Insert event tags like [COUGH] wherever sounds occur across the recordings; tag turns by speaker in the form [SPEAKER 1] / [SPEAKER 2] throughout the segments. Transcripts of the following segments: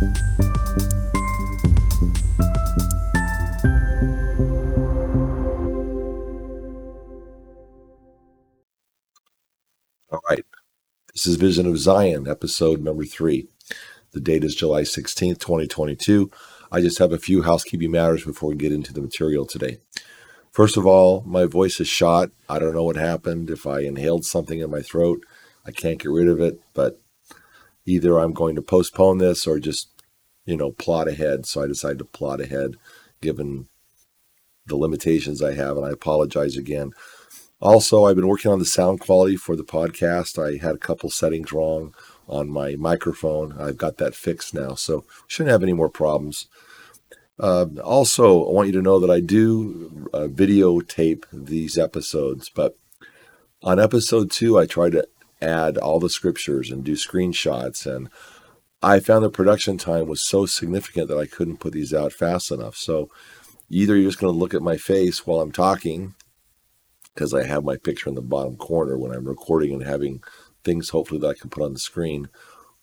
[SPEAKER 1] All right. This is Vision of Zion, episode number three. The date is July 16th, 2022. I just have a few housekeeping matters before we get into the material today. First of all, my voice is shot. I don't know what happened. If I inhaled something in my throat, I can't get rid of it, but either I'm going to postpone this or just, you know, plot ahead. So I decided to plot ahead given the limitations I have, and I apologize again. Also, I've been working on the sound quality for the podcast. I had a couple settings wrong on my microphone. I've got that fixed now, so shouldn't have any more problems. Uh, also, I want you to know that I do uh, videotape these episodes, but on episode two, I try to add all the scriptures and do screenshots, and I found the production time was so significant that I couldn't put these out fast enough. So either you're just going to look at my face while I'm talking, because I have my picture in the bottom corner when I'm recording and having things hopefully that I can put on the screen,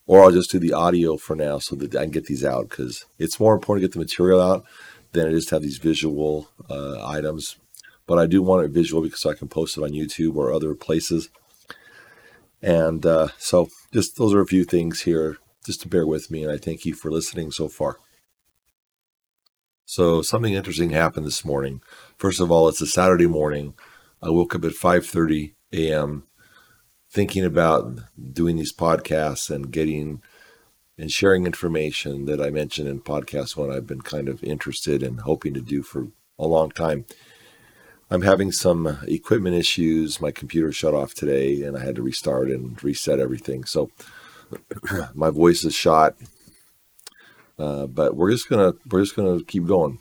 [SPEAKER 1] or I'll just do the audio for now so that I can get these out because it's more important to get the material out than it is to have these visual uh, items. But I do want it visual because I can post it on YouTube or other places. And uh, so, just those are a few things here, just to bear with me. And I thank you for listening so far. So, something interesting happened this morning. First of all, it's a Saturday morning. I woke up at 5:30 a.m. thinking about doing these podcasts and getting and sharing information that I mentioned in podcast one I've been kind of interested and hoping to do for a long time. I'm having some equipment issues. My computer shut off today and I had to restart and reset everything. So [CLEARS THROAT] my voice is shot. Uh, but we're just gonna we're just gonna keep going.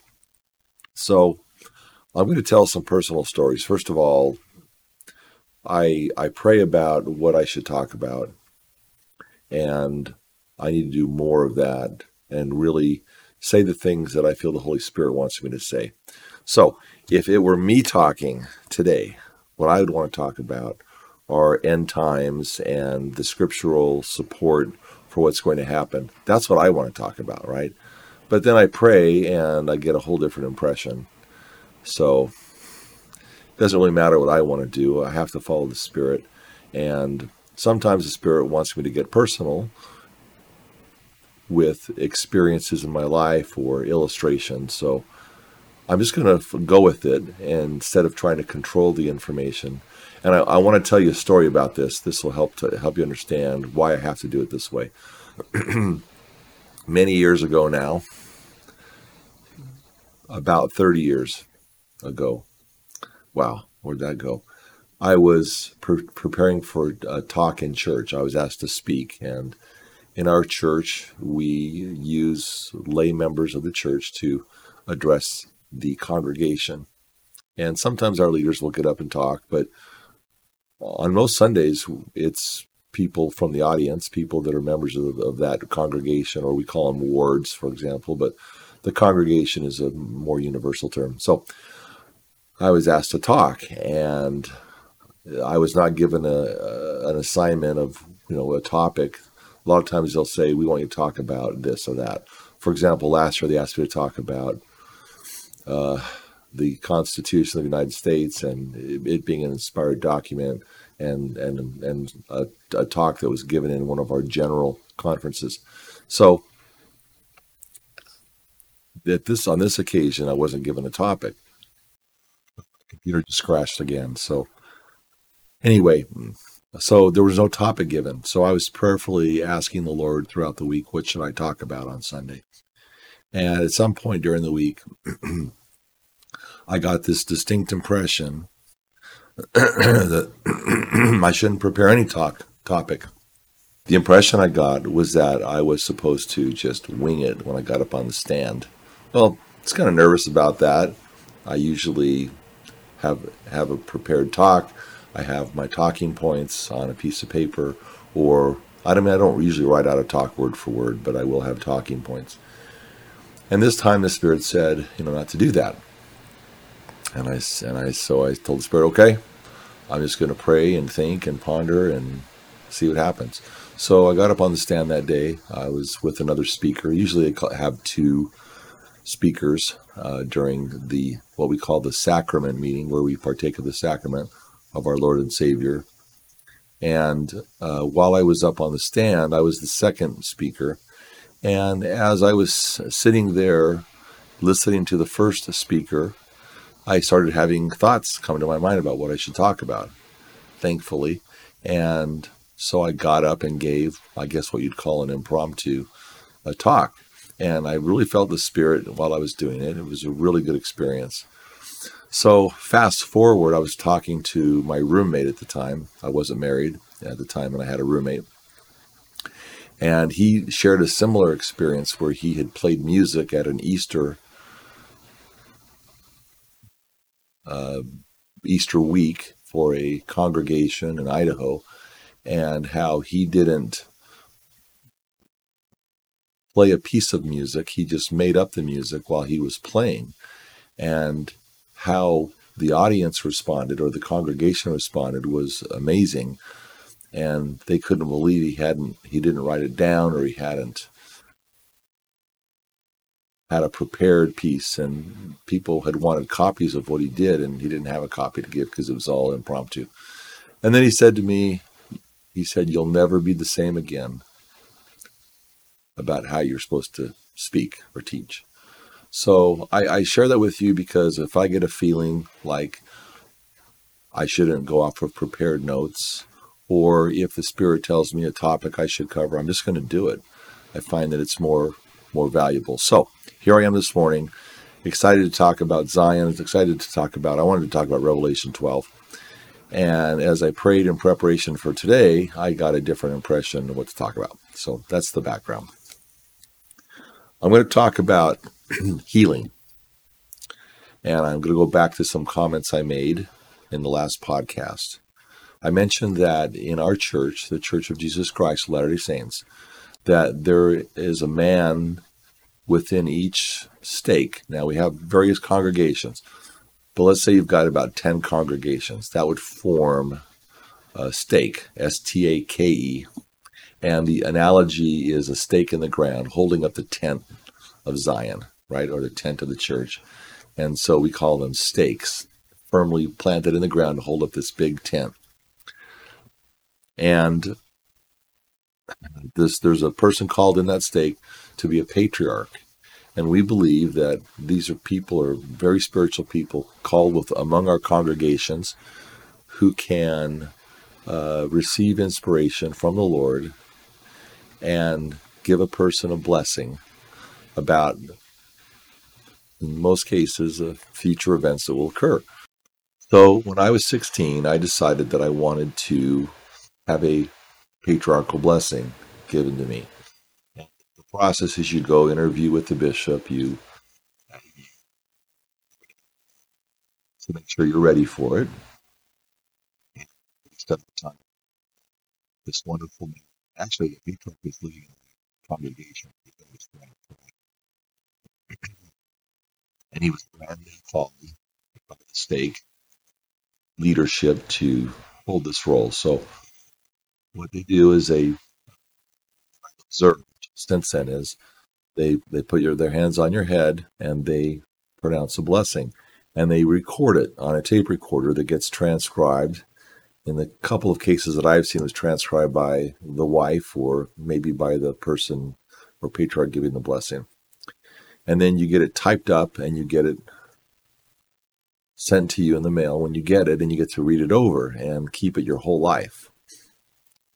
[SPEAKER 1] So I'm to tell some personal stories. First of all, I I pray about what I should talk about, and I need to do more of that and really say the things that I feel the Holy Spirit wants me to say. So, if it were me talking today, what I would want to talk about are end times and the scriptural support for what's going to happen. That's what I want to talk about, right? But then I pray and I get a whole different impression. So it doesn't really matter what I want to do. I have to follow the Spirit. And sometimes the Spirit wants me to get personal with experiences in my life or illustrations. So I'm just going to go with it instead of trying to control the information. And I, I want to tell you a story about this. This will help to help you understand why I have to do it this way. [CLEARS THROAT] Many years ago now, about 30 years, ago. Wow, where'd that go? I was pre- preparing for a talk in church. I was asked to speak, and in our church, we use lay members of the church to address the congregation. And sometimes our leaders will get up and talk, but on most Sundays, it's people from the audience, people that are members of, of that congregation, or we call them wards, for example, but the congregation is a more universal term. So I was asked to talk, and I was not given a, a, an assignment of you know a topic. A lot of times they'll say, "We want you to talk about this or that." For example, last year they asked me to talk about uh, the Constitution of the United States and it being an inspired document, and and and a, a talk that was given in one of our general conferences. So at this on this occasion, I wasn't given a topic computer just crashed again. So anyway, so there was no topic given. So I was prayerfully asking the Lord throughout the week, what should I talk about on Sunday? And at some point during the week, [CLEARS THROAT] I got this distinct impression [CLEARS THROAT] that [CLEARS THROAT] I shouldn't prepare any talk topic. The impression I got was that I was supposed to just wing it when I got up on the stand. Well, it's kind of nervous about that. I usually have have a prepared talk. I have my talking points on a piece of paper, or I don't mean I don't usually write out a talk word for word, but I will have talking points. And this time the Spirit said, you know, not to do that. And I and I so I told the Spirit, okay, I'm just going to pray and think and ponder and see what happens. So I got up on the stand that day. I was with another speaker. Usually I have two speakers uh, during the what we call the sacrament meeting, where we partake of the sacrament of our Lord and Savior. And uh, while I was up on the stand, I was the second speaker. And as I was sitting there listening to the first speaker, I started having thoughts come to my mind about what I should talk about, thankfully. And so I got up and gave, I guess, what you'd call an impromptu uh, talk. And I really felt the spirit while I was doing it. It was a really good experience. So, fast forward, I was talking to my roommate at the time. I wasn't married at the time, and I had a roommate. And he shared a similar experience where he had played music at an Easter uh, Easter week for a congregation in Idaho, and how he didn't play a piece of music. He just made up the music while he was playing. And how the audience responded or the congregation responded was amazing. And they couldn't believe he hadn't he didn't write it down or he hadn't had a prepared piece and people had wanted copies of what he did and he didn't have a copy to give because it was all impromptu. And then he said to me, he said, You'll never be the same again about how you're supposed to speak or teach. So I, I share that with you because if I get a feeling like I shouldn't go off of prepared notes, or if the Spirit tells me a topic I should cover, I'm just going to do it. I find that it's more more valuable. So here I am this morning, excited to talk about Zion. Excited to talk about. I wanted to talk about Revelation 12. And as I prayed in preparation for today, I got a different impression of what to talk about. So that's the background. I'm going to talk about [CLEARS THROAT] healing. And I'm going to go back to some comments I made in the last podcast. I mentioned that in our church, the Church of Jesus Christ, Latter day Saints, that there is a man within each stake. Now, we have various congregations, but let's say you've got about 10 congregations. That would form a stake, S T A K E. And the analogy is a stake in the ground holding up the tent of Zion, right, or the tent of the church. And so we call them stakes, firmly planted in the ground to hold up this big tent. And this there's a person called in that stake to be a patriarch. And we believe that these are people are very spiritual people called with among our congregations who can uh, receive inspiration from the Lord and give a person a blessing about, in most cases, uh, future events that will occur. So when I was 16, I decided that I wanted to have a patriarchal blessing given to me. And the process is you go interview with the bishop, you to make sure you're ready for it. This wonderful man, actually, the was living in the congregation and he was randomly called by the stake leadership to hold this role. So what they do is they observe. Stinson is they they put your their hands on your head and they pronounce a blessing, and they record it on a tape recorder that gets transcribed. In the couple of cases that I've seen, was transcribed by the wife or maybe by the person or patriarch giving the blessing. And then you get it typed up and you get it sent to you in the mail when you get it, and you get to read it over and keep it your whole life.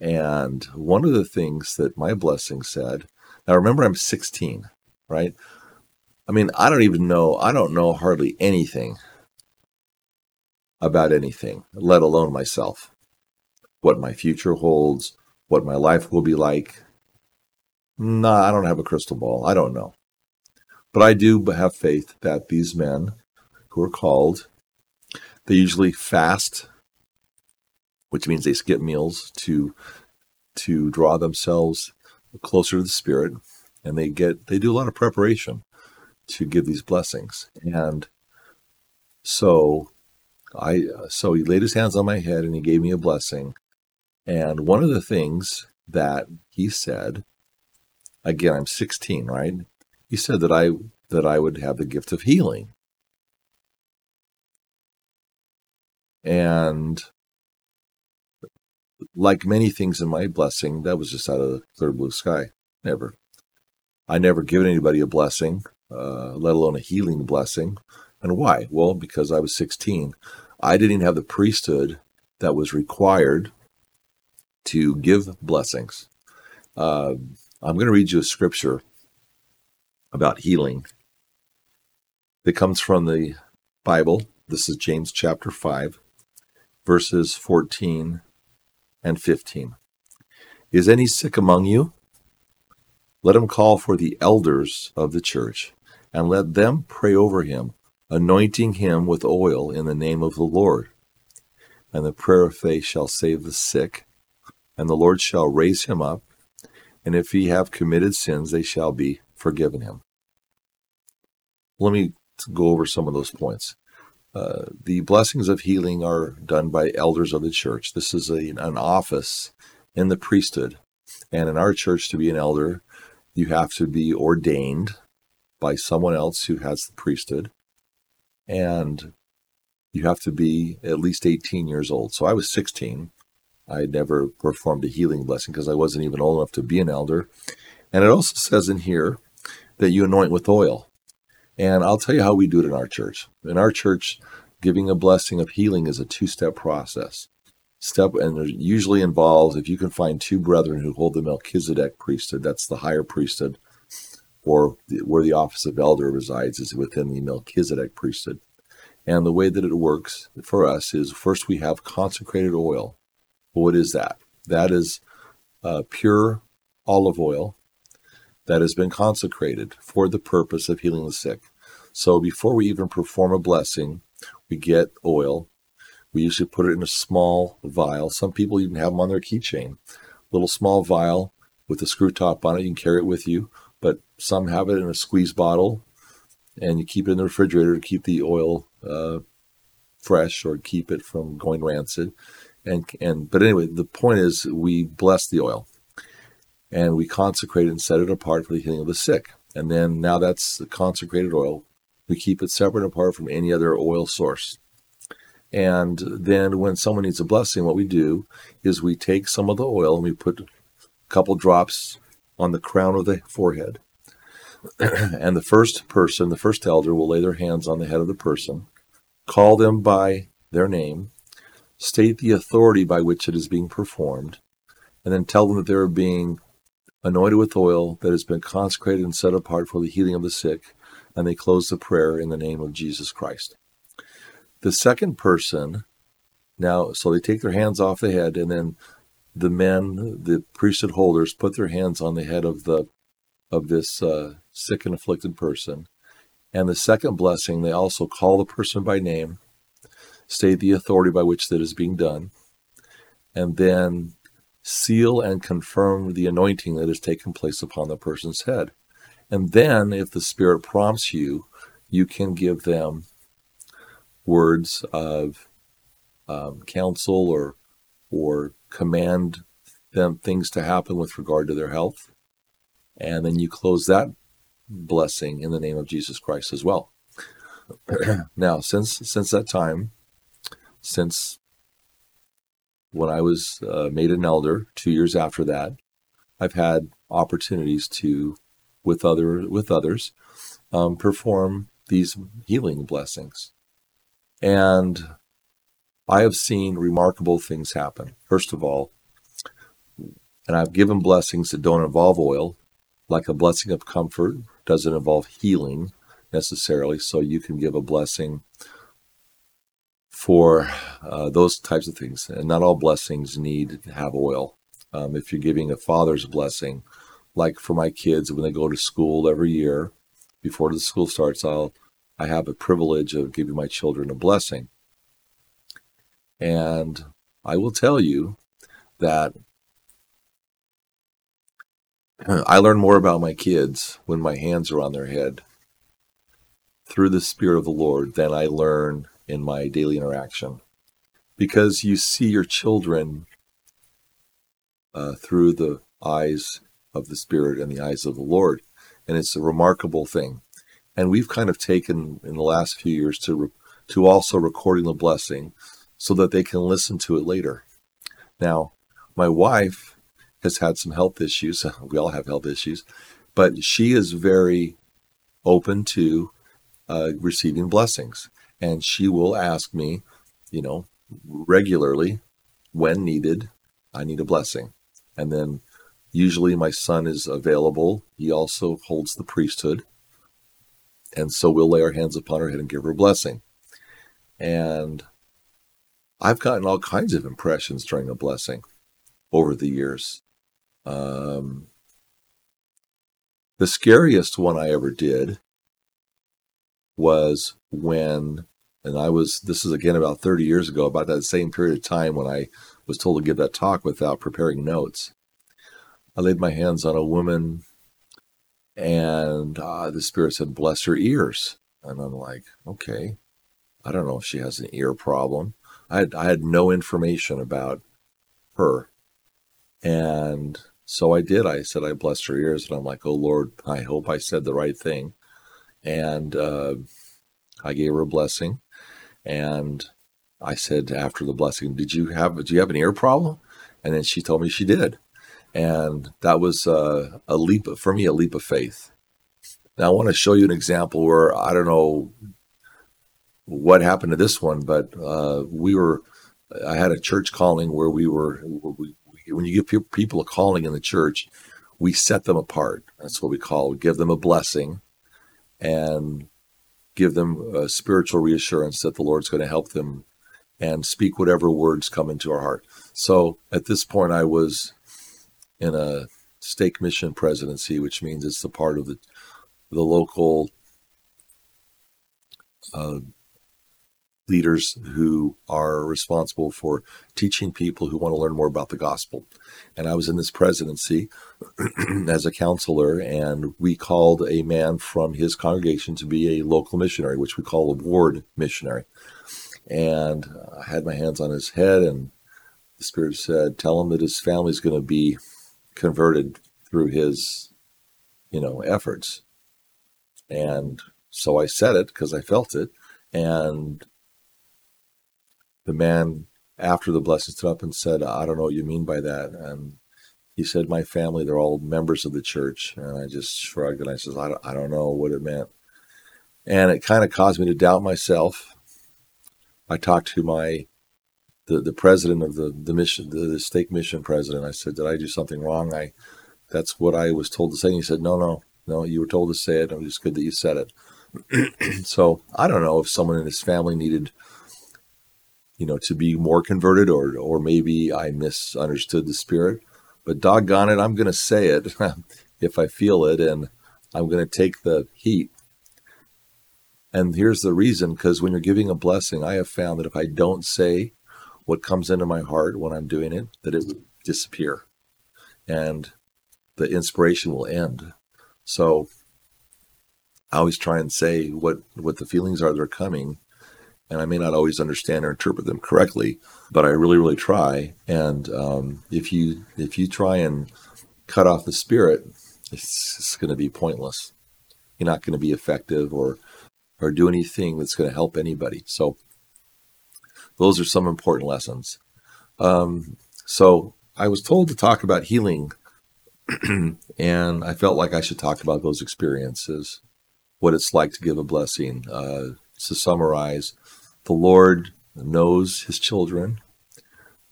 [SPEAKER 1] And one of the things that my blessing said, now remember, I'm 16, right? I mean, I don't even know, I don't know hardly anything about anything, let alone myself. What my future holds, what my life will be like. Nah, I don't have a crystal ball. I don't know. But I do have faith that these men who are called, they usually fast which means they skip meals to to draw themselves closer to the spirit and they get they do a lot of preparation to give these blessings and so i so he laid his hands on my head and he gave me a blessing and one of the things that he said, again, I'm 16, right? He said that I that I would have the gift of healing. And like many things in my blessing, that was just out of the clear blue sky. Never. I never given anybody a blessing, uh, let alone a healing blessing. And why? Well, because I was 16. I didn't have the priesthood that was required to give blessings. Uh, I'm going to read you a scripture about healing. that comes from the Bible. This is James chapter 5, verses 14 and 15. Is any sick among you? Let him call for the elders of the church, and let them pray over him, anointing him with oil in the name of the Lord. And the prayer of faith shall save the sick, and the Lord shall raise him up, and if he have committed sins, they shall be forgiven him. Let me go over some of those points. Uh, the blessings of healing are done by elders of the church. This is a, an office in the priesthood. And in our church, to be an elder, you have to be ordained by someone else who has the priesthood. And you have to be at least 18 years old. So I was 16. I had never performed a healing blessing because I wasn't even old enough to be an elder. And it also says in here that you anoint with oil. And I'll tell you how we do it in our church. In our church, giving a blessing of healing is a two step process. Step and it usually involves if you can find two brethren who hold the Melchizedek priesthood, that's the higher priesthood, or where the office of elder resides is within the Melchizedek priesthood. And the way that it works for us is first we have consecrated oil. what is that? That is uh, pure olive oil that has been consecrated for the purpose of healing the sick. So before we even perform a blessing, we get oil. We usually put it in a small vial. Some people even have them on their keychain. Little small vial with a screw top on it. You can carry it with you, but some have it in a squeeze bottle and you keep it in the refrigerator to keep the oil uh, fresh or keep it from going rancid. And, and but anyway, the point is we bless the oil and we consecrate and set it apart for the healing of the sick. And then now that's the consecrated oil. We keep it separate and apart from any other oil source. And then when someone needs a blessing, what we do is we take some of the oil and we put a couple drops on the crown of the forehead. [CLEARS THROAT] and the first person, the first elder, will lay their hands on the head of the person, call them by their name, state the authority by which it is being performed, and then tell them that they're being anointed with oil that has been consecrated and set apart for the healing of the sick, and they close the prayer in the name of Jesus Christ. The second person, now, so they take their hands off the head, and then the men, the priesthood holders, put their hands on the head of the of this uh, sick and afflicted person. And the second blessing, they also call the person by name, state the authority by which that is being done, and then seal and confirm the anointing that has taken place upon the person's head. And then, if the Spirit prompts you, you can give them words of um, counsel or or command them things to happen with regard to their health, and then you close that blessing in the name of Jesus Christ as well. [CLEARS THROAT] now, since since that time, since when I was uh, made an elder, two years after that, I've had opportunities to, with other with others, um, perform these healing blessings, and I have seen remarkable things happen. First of all, and I've given blessings that don't involve oil, like a blessing of comfort doesn't involve healing necessarily. So you can give a blessing for uh, those types of things. And not all blessings need to have oil. Um, if you're giving a father's blessing, like for my kids when they go to school every year, before the school starts, I'll I have a privilege of giving my children a blessing. And I will tell you that [CLEARS THROAT] I learn more about my kids when my hands are on their head through the Spirit of the Lord than I learn in my daily interaction because you see your children uh, through the eyes of the Spirit and the eyes of the Lord. And it's a remarkable thing. And we've kind of taken in the last few years to, re- to also recording the blessing so that they can listen to it later. Now, my wife has had some health issues. [LAUGHS] We all have health issues, but she is very open to uh, receiving blessings. And she will ask me, you know, regularly when needed, I need a blessing. And then usually my son is available. He also holds the priesthood. And so we'll lay our hands upon her head and give her a blessing. And I've gotten all kinds of impressions during a blessing over the years. Um, the scariest one I ever did was when, and I was, this is again about 30 years ago, about that same period of time when I was told to give that talk without preparing notes. I laid my hands on a woman and uh, the Spirit said, Bless her ears. And I'm like, Okay, I don't know if she has an ear problem. I had, I had no information about her. And so I did. I said, I blessed her ears. And I'm like, Oh Lord, I hope I said the right thing. And uh, I gave her a blessing. And I said after the blessing, Did you have, do you have an ear problem? And then she told me she did. And that was uh, a leap, for me, a leap of faith. Now, I want to show you an example where I don't know what happened to this one, but uh, we were, I had a church calling where we were, we, when you give people a calling in the church, we set them apart. That's what we call give them a blessing and give them a spiritual reassurance that the Lord's going to help them and speak whatever words come into our heart. So at this point, I was in a stake mission presidency, which means it's the part of the the local uh, leaders who are responsible for teaching people who want to learn more about the gospel. And I was in this presidency [CLEARS THROAT] as a counselor, and we called a man from his congregation to be a local missionary, which we call a ward missionary. And I had my hands on his head, and the Spirit said, Tell him that his family's going to be converted through his, you know, efforts. And so I said it because I felt it. And the man after the blessing stood up and said, I don't know what you mean by that. And he said, My family, they're all members of the church. And I just shrugged and I said, I don't, I don't know what it meant. And it kind of caused me to doubt myself. I talked to my the, the president of the, the mission, the, the stake mission president. I said, Did I do something wrong? I that's what I was told to say. And he said, No, no, no, you were told to say it. It was good that you said it. [CLEARS THROAT] so I don't know if someone in his family needed, you know, to be more converted or or maybe I misunderstood the spirit. But doggone it, I'm gonna say it [LAUGHS] if I feel it and I'm gonna take the heat. And here's the reason, because when you're giving a blessing, I have found that if I don't say what comes into my heart when I'm doing it, that it will disappear and the inspiration will end. So I always try and say what, what the feelings are that are coming. And I may not always understand or interpret them correctly, but I really, really try. And um, if you if you try and cut off the spirit, it's, it's going to be pointless. You're not going to be effective or or do anything that's going to help anybody. So those are some important lessons. Um, so I was told to talk about healing, [CLEARS THROAT] and I felt like I should talk about those experiences, what it's like to give a blessing. Uh, to summarize, the Lord knows his children.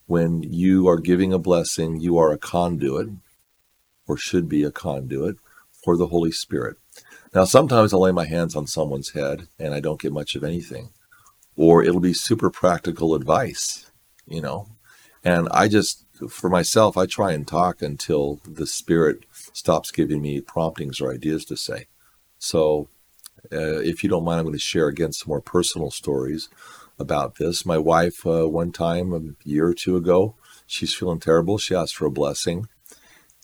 [SPEAKER 1] When you are giving a blessing, you are a conduit, or should be a conduit, for the Holy Spirit. Now, sometimes I lay my hands on someone's head and I don't get much of anything or it'll be super practical advice, you know. And I just, for myself, I try and talk until the spirit stops giving me promptings or ideas to say. So, uh, if you don't mind, I'm going to share again some more personal stories about this. My wife, uh, one time a year or two ago, she's feeling terrible. She asked for a blessing.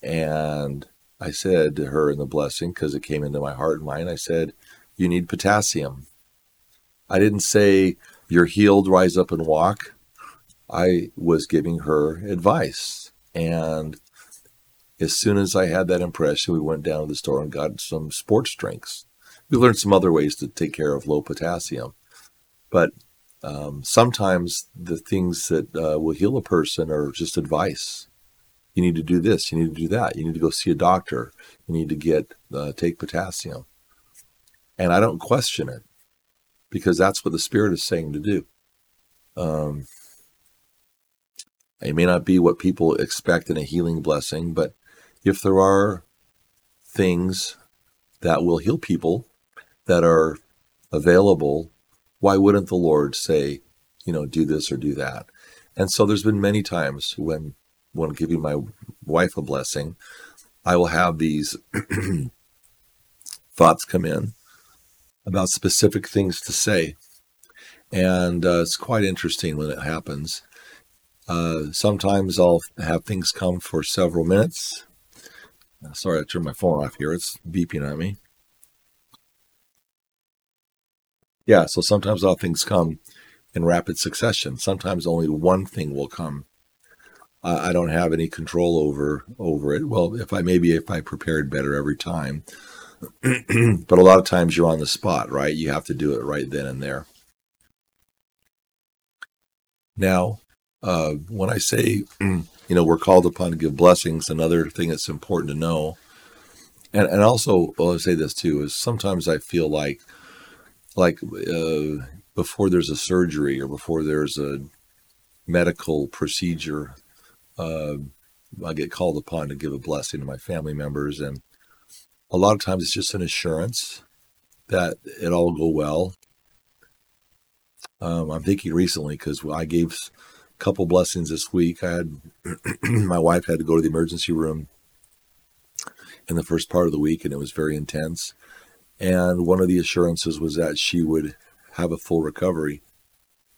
[SPEAKER 1] And I said to her in the blessing, because it came into my heart and mind, I said, You need potassium. I didn't say, You're healed, rise up and walk. I was giving her advice. And as soon as I had that impression, we went down to the store and got some sports drinks. We learned some other ways to take care of low potassium. But um, sometimes the things that uh, will heal a person are just advice. You need to do this. You need to do that. You need to go see a doctor. You need to get uh, take potassium. And I don't question it because that's what the Spirit is saying to do. Um, it may not be what people expect in a healing blessing, but if there are things that will heal people that are available, why wouldn't the Lord say, you know, do this or do that? And so there's been many times when when giving my wife a blessing, I will have these [CLEARS THROAT] thoughts come in about specific things to say. And uh, it's quite interesting when it happens. Uh, sometimes I'll have things come for several minutes. Sorry, I turned my phone off here. It's beeping at me. Yeah, so sometimes all things come in rapid succession. Sometimes only one thing will come. I don't have any control over over it. Well, if I maybe if I prepared better every time, [CLEARS THROAT] but a lot of times you're on the spot, right? You have to do it right then and there. Now, uh, when I say, [CLEARS THROAT] you know, we're called upon to give blessings, another thing that's important to know, and, and also, well, I'll say this too, is sometimes I feel like, like uh, before there's a surgery or before there's a medical procedure, uh, I get called upon to give a blessing to my family members. And a lot of times it's just an assurance that it all go well. Um, I'm thinking recently because I gave a couple blessings this week. I had [CLEARS THROAT] my wife had to go to the emergency room in the first part of the week, and it was very intense. And one of the assurances was that she would have a full recovery.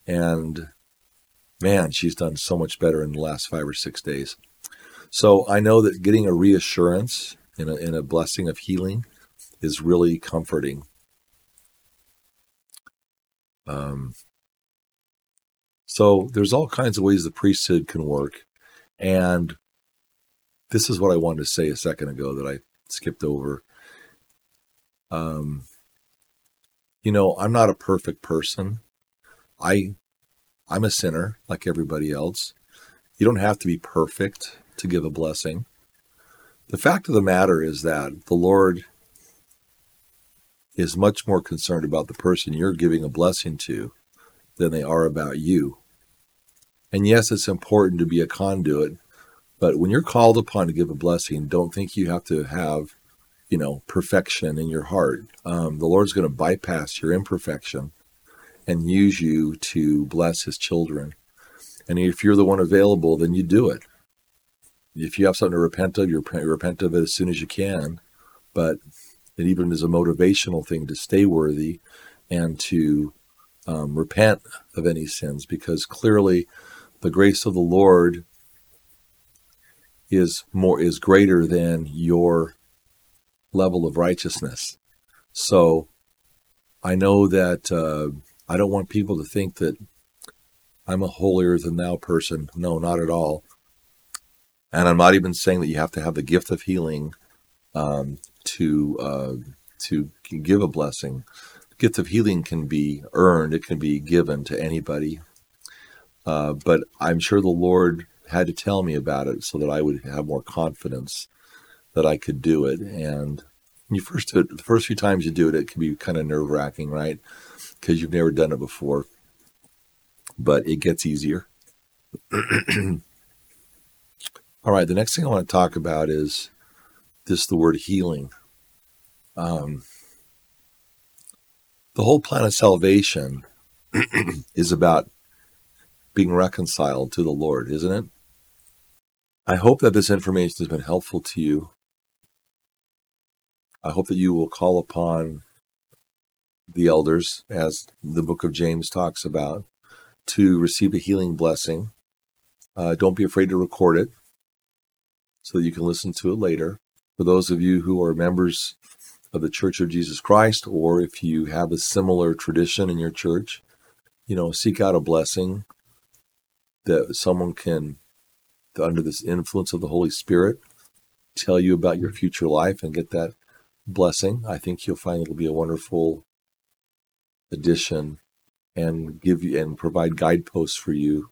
[SPEAKER 1] And man, she's done so much better in the last five or six days. So I know that getting a reassurance in a, in a blessing of healing is really comforting. Um, so there's all kinds of ways the priesthood can work. And this is what I wanted to say a second ago that I skipped over. Um, you know, I'm not a perfect person. I I'm a sinner like everybody else. You don't have to be perfect to give a blessing. The fact of the matter is that the Lord is much more concerned about the person you're giving a blessing to than they are about you. And yes, it's important to be a conduit, but when you're called upon to give a blessing, don't think you have to have, you know, perfection in your heart. Um, the Lord's going to bypass your imperfection and use you to bless His children. And if you're the one available, then you do it. If you have something to repent of, you repent of it as soon as you can. But it even is a motivational thing to stay worthy and to um, repent of any sins because clearly the grace of the Lord is more is greater than your level of righteousness. So I know that uh, I don't want people to think that I'm a holier than thou person. No, not at all. And I'm not even saying that you have to have the gift of healing um, to uh, to give a blessing. The gift of healing can be earned. It can be given to anybody uh, but I'm sure the Lord had to tell me about it so that I would have more confidence that I could do it. And you first do it, the first few times you do it, it can be kind of nerve wracking, right? Because you've never done it before. But it gets easier. [CLEARS THROAT] All right, the next thing I want to talk about is this the word healing. Um, the whole plan of salvation [CLEARS THROAT] is about being reconciled to the Lord, isn't it? I hope that this information has been helpful to you. I hope that you will call upon the elders, as the book of James talks about, to receive a healing blessing. Uh, don't be afraid to record it so that you can listen to it later. For those of you who are members of the Church of Jesus Christ, or if you have a similar tradition in your church, you know, seek out a blessing that someone can, under this influence of the Holy Spirit, tell you about your future life and get that blessing. I think you'll find it'll be a wonderful addition and give you and provide guideposts for you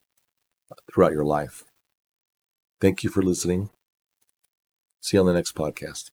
[SPEAKER 1] throughout your life. Thank you for listening. See you on the next podcast.